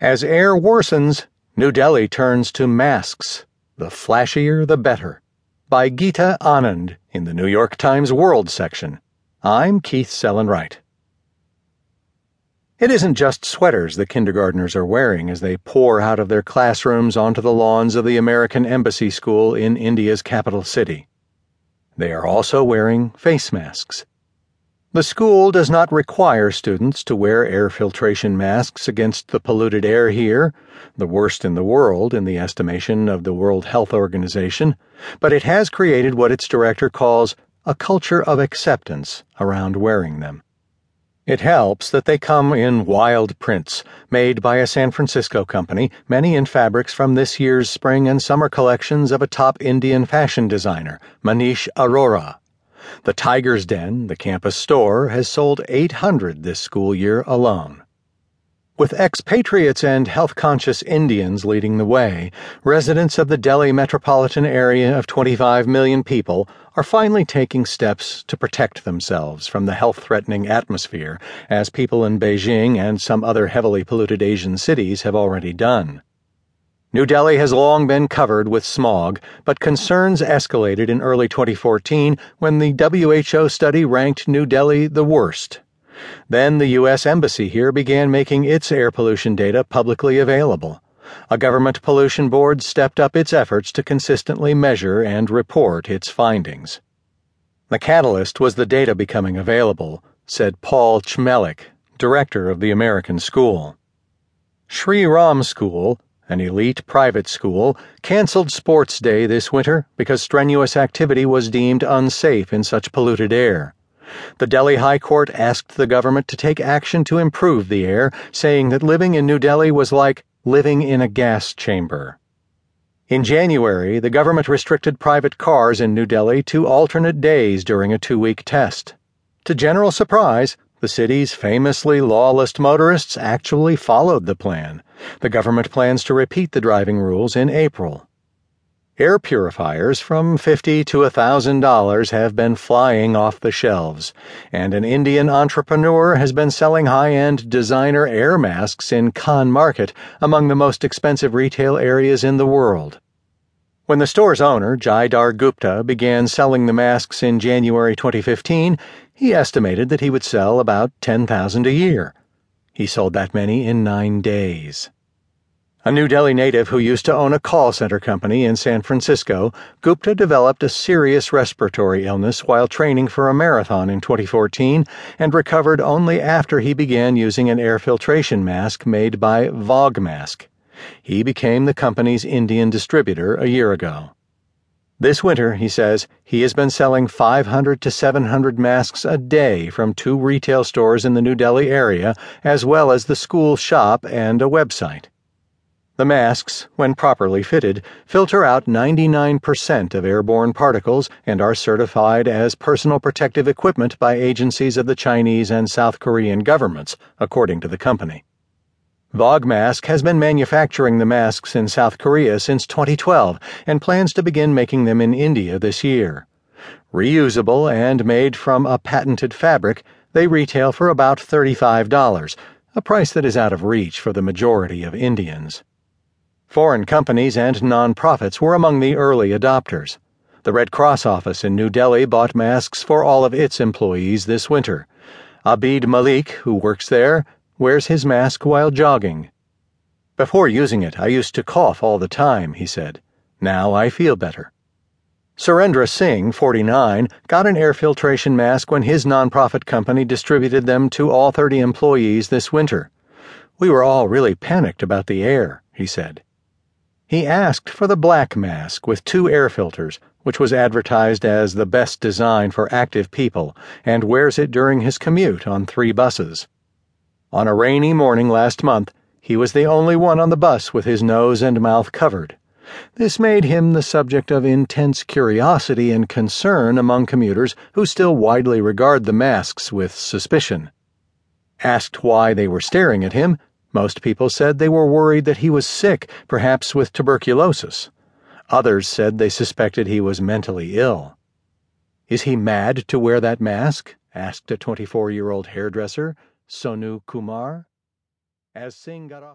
As air worsens, New Delhi turns to masks. The flashier, the better. By Geeta Anand in the New York Times World section. I'm Keith Sellon-Wright. It isn't just sweaters the kindergartners are wearing as they pour out of their classrooms onto the lawns of the American Embassy School in India's capital city. They are also wearing face masks. The school does not require students to wear air filtration masks against the polluted air here, the worst in the world in the estimation of the World Health Organization, but it has created what its director calls a culture of acceptance around wearing them. It helps that they come in wild prints, made by a San Francisco company, many in fabrics from this year's spring and summer collections of a top Indian fashion designer, Manish Arora. The Tiger's Den, the campus store, has sold 800 this school year alone. With expatriates and health conscious Indians leading the way, residents of the Delhi metropolitan area of 25 million people are finally taking steps to protect themselves from the health threatening atmosphere, as people in Beijing and some other heavily polluted Asian cities have already done. New Delhi has long been covered with smog, but concerns escalated in early 2014 when the WHO study ranked New Delhi the worst. Then the U.S. Embassy here began making its air pollution data publicly available. A government pollution board stepped up its efforts to consistently measure and report its findings. The catalyst was the data becoming available, said Paul Chmelik, director of the American School. Sri Ram School, an elite private school, canceled sports day this winter because strenuous activity was deemed unsafe in such polluted air. The Delhi High Court asked the government to take action to improve the air, saying that living in New Delhi was like living in a gas chamber. In January, the government restricted private cars in New Delhi to alternate days during a two week test. To general surprise, the city's famously lawless motorists actually followed the plan. The government plans to repeat the driving rules in April. Air purifiers from 50 to $1,000 have been flying off the shelves, and an Indian entrepreneur has been selling high end designer air masks in Khan Market, among the most expensive retail areas in the world. When the store's owner, Jai Dhar Gupta, began selling the masks in January 2015, he estimated that he would sell about 10,000 a year. He sold that many in nine days. A New Delhi native who used to own a call center company in San Francisco, Gupta developed a serious respiratory illness while training for a marathon in 2014 and recovered only after he began using an air filtration mask made by Vogmask. He became the company's Indian distributor a year ago. This winter, he says, he has been selling 500 to 700 masks a day from two retail stores in the New Delhi area, as well as the school shop and a website. The masks, when properly fitted, filter out 99% of airborne particles and are certified as personal protective equipment by agencies of the Chinese and South Korean governments, according to the company. Vogmask has been manufacturing the masks in South Korea since 2012 and plans to begin making them in India this year. Reusable and made from a patented fabric, they retail for about $35, a price that is out of reach for the majority of Indians. Foreign companies and nonprofits were among the early adopters. The Red Cross office in New Delhi bought masks for all of its employees this winter. Abid Malik, who works there, wears his mask while jogging. Before using it, I used to cough all the time, he said. Now I feel better. Surendra Singh, 49, got an air filtration mask when his nonprofit company distributed them to all 30 employees this winter. We were all really panicked about the air, he said. He asked for the black mask with two air filters, which was advertised as the best design for active people, and wears it during his commute on three buses. On a rainy morning last month, he was the only one on the bus with his nose and mouth covered. This made him the subject of intense curiosity and concern among commuters who still widely regard the masks with suspicion. Asked why they were staring at him, most people said they were worried that he was sick, perhaps with tuberculosis. Others said they suspected he was mentally ill. Is he mad to wear that mask? asked a 24 year old hairdresser Sonu Kumar. As Singh got off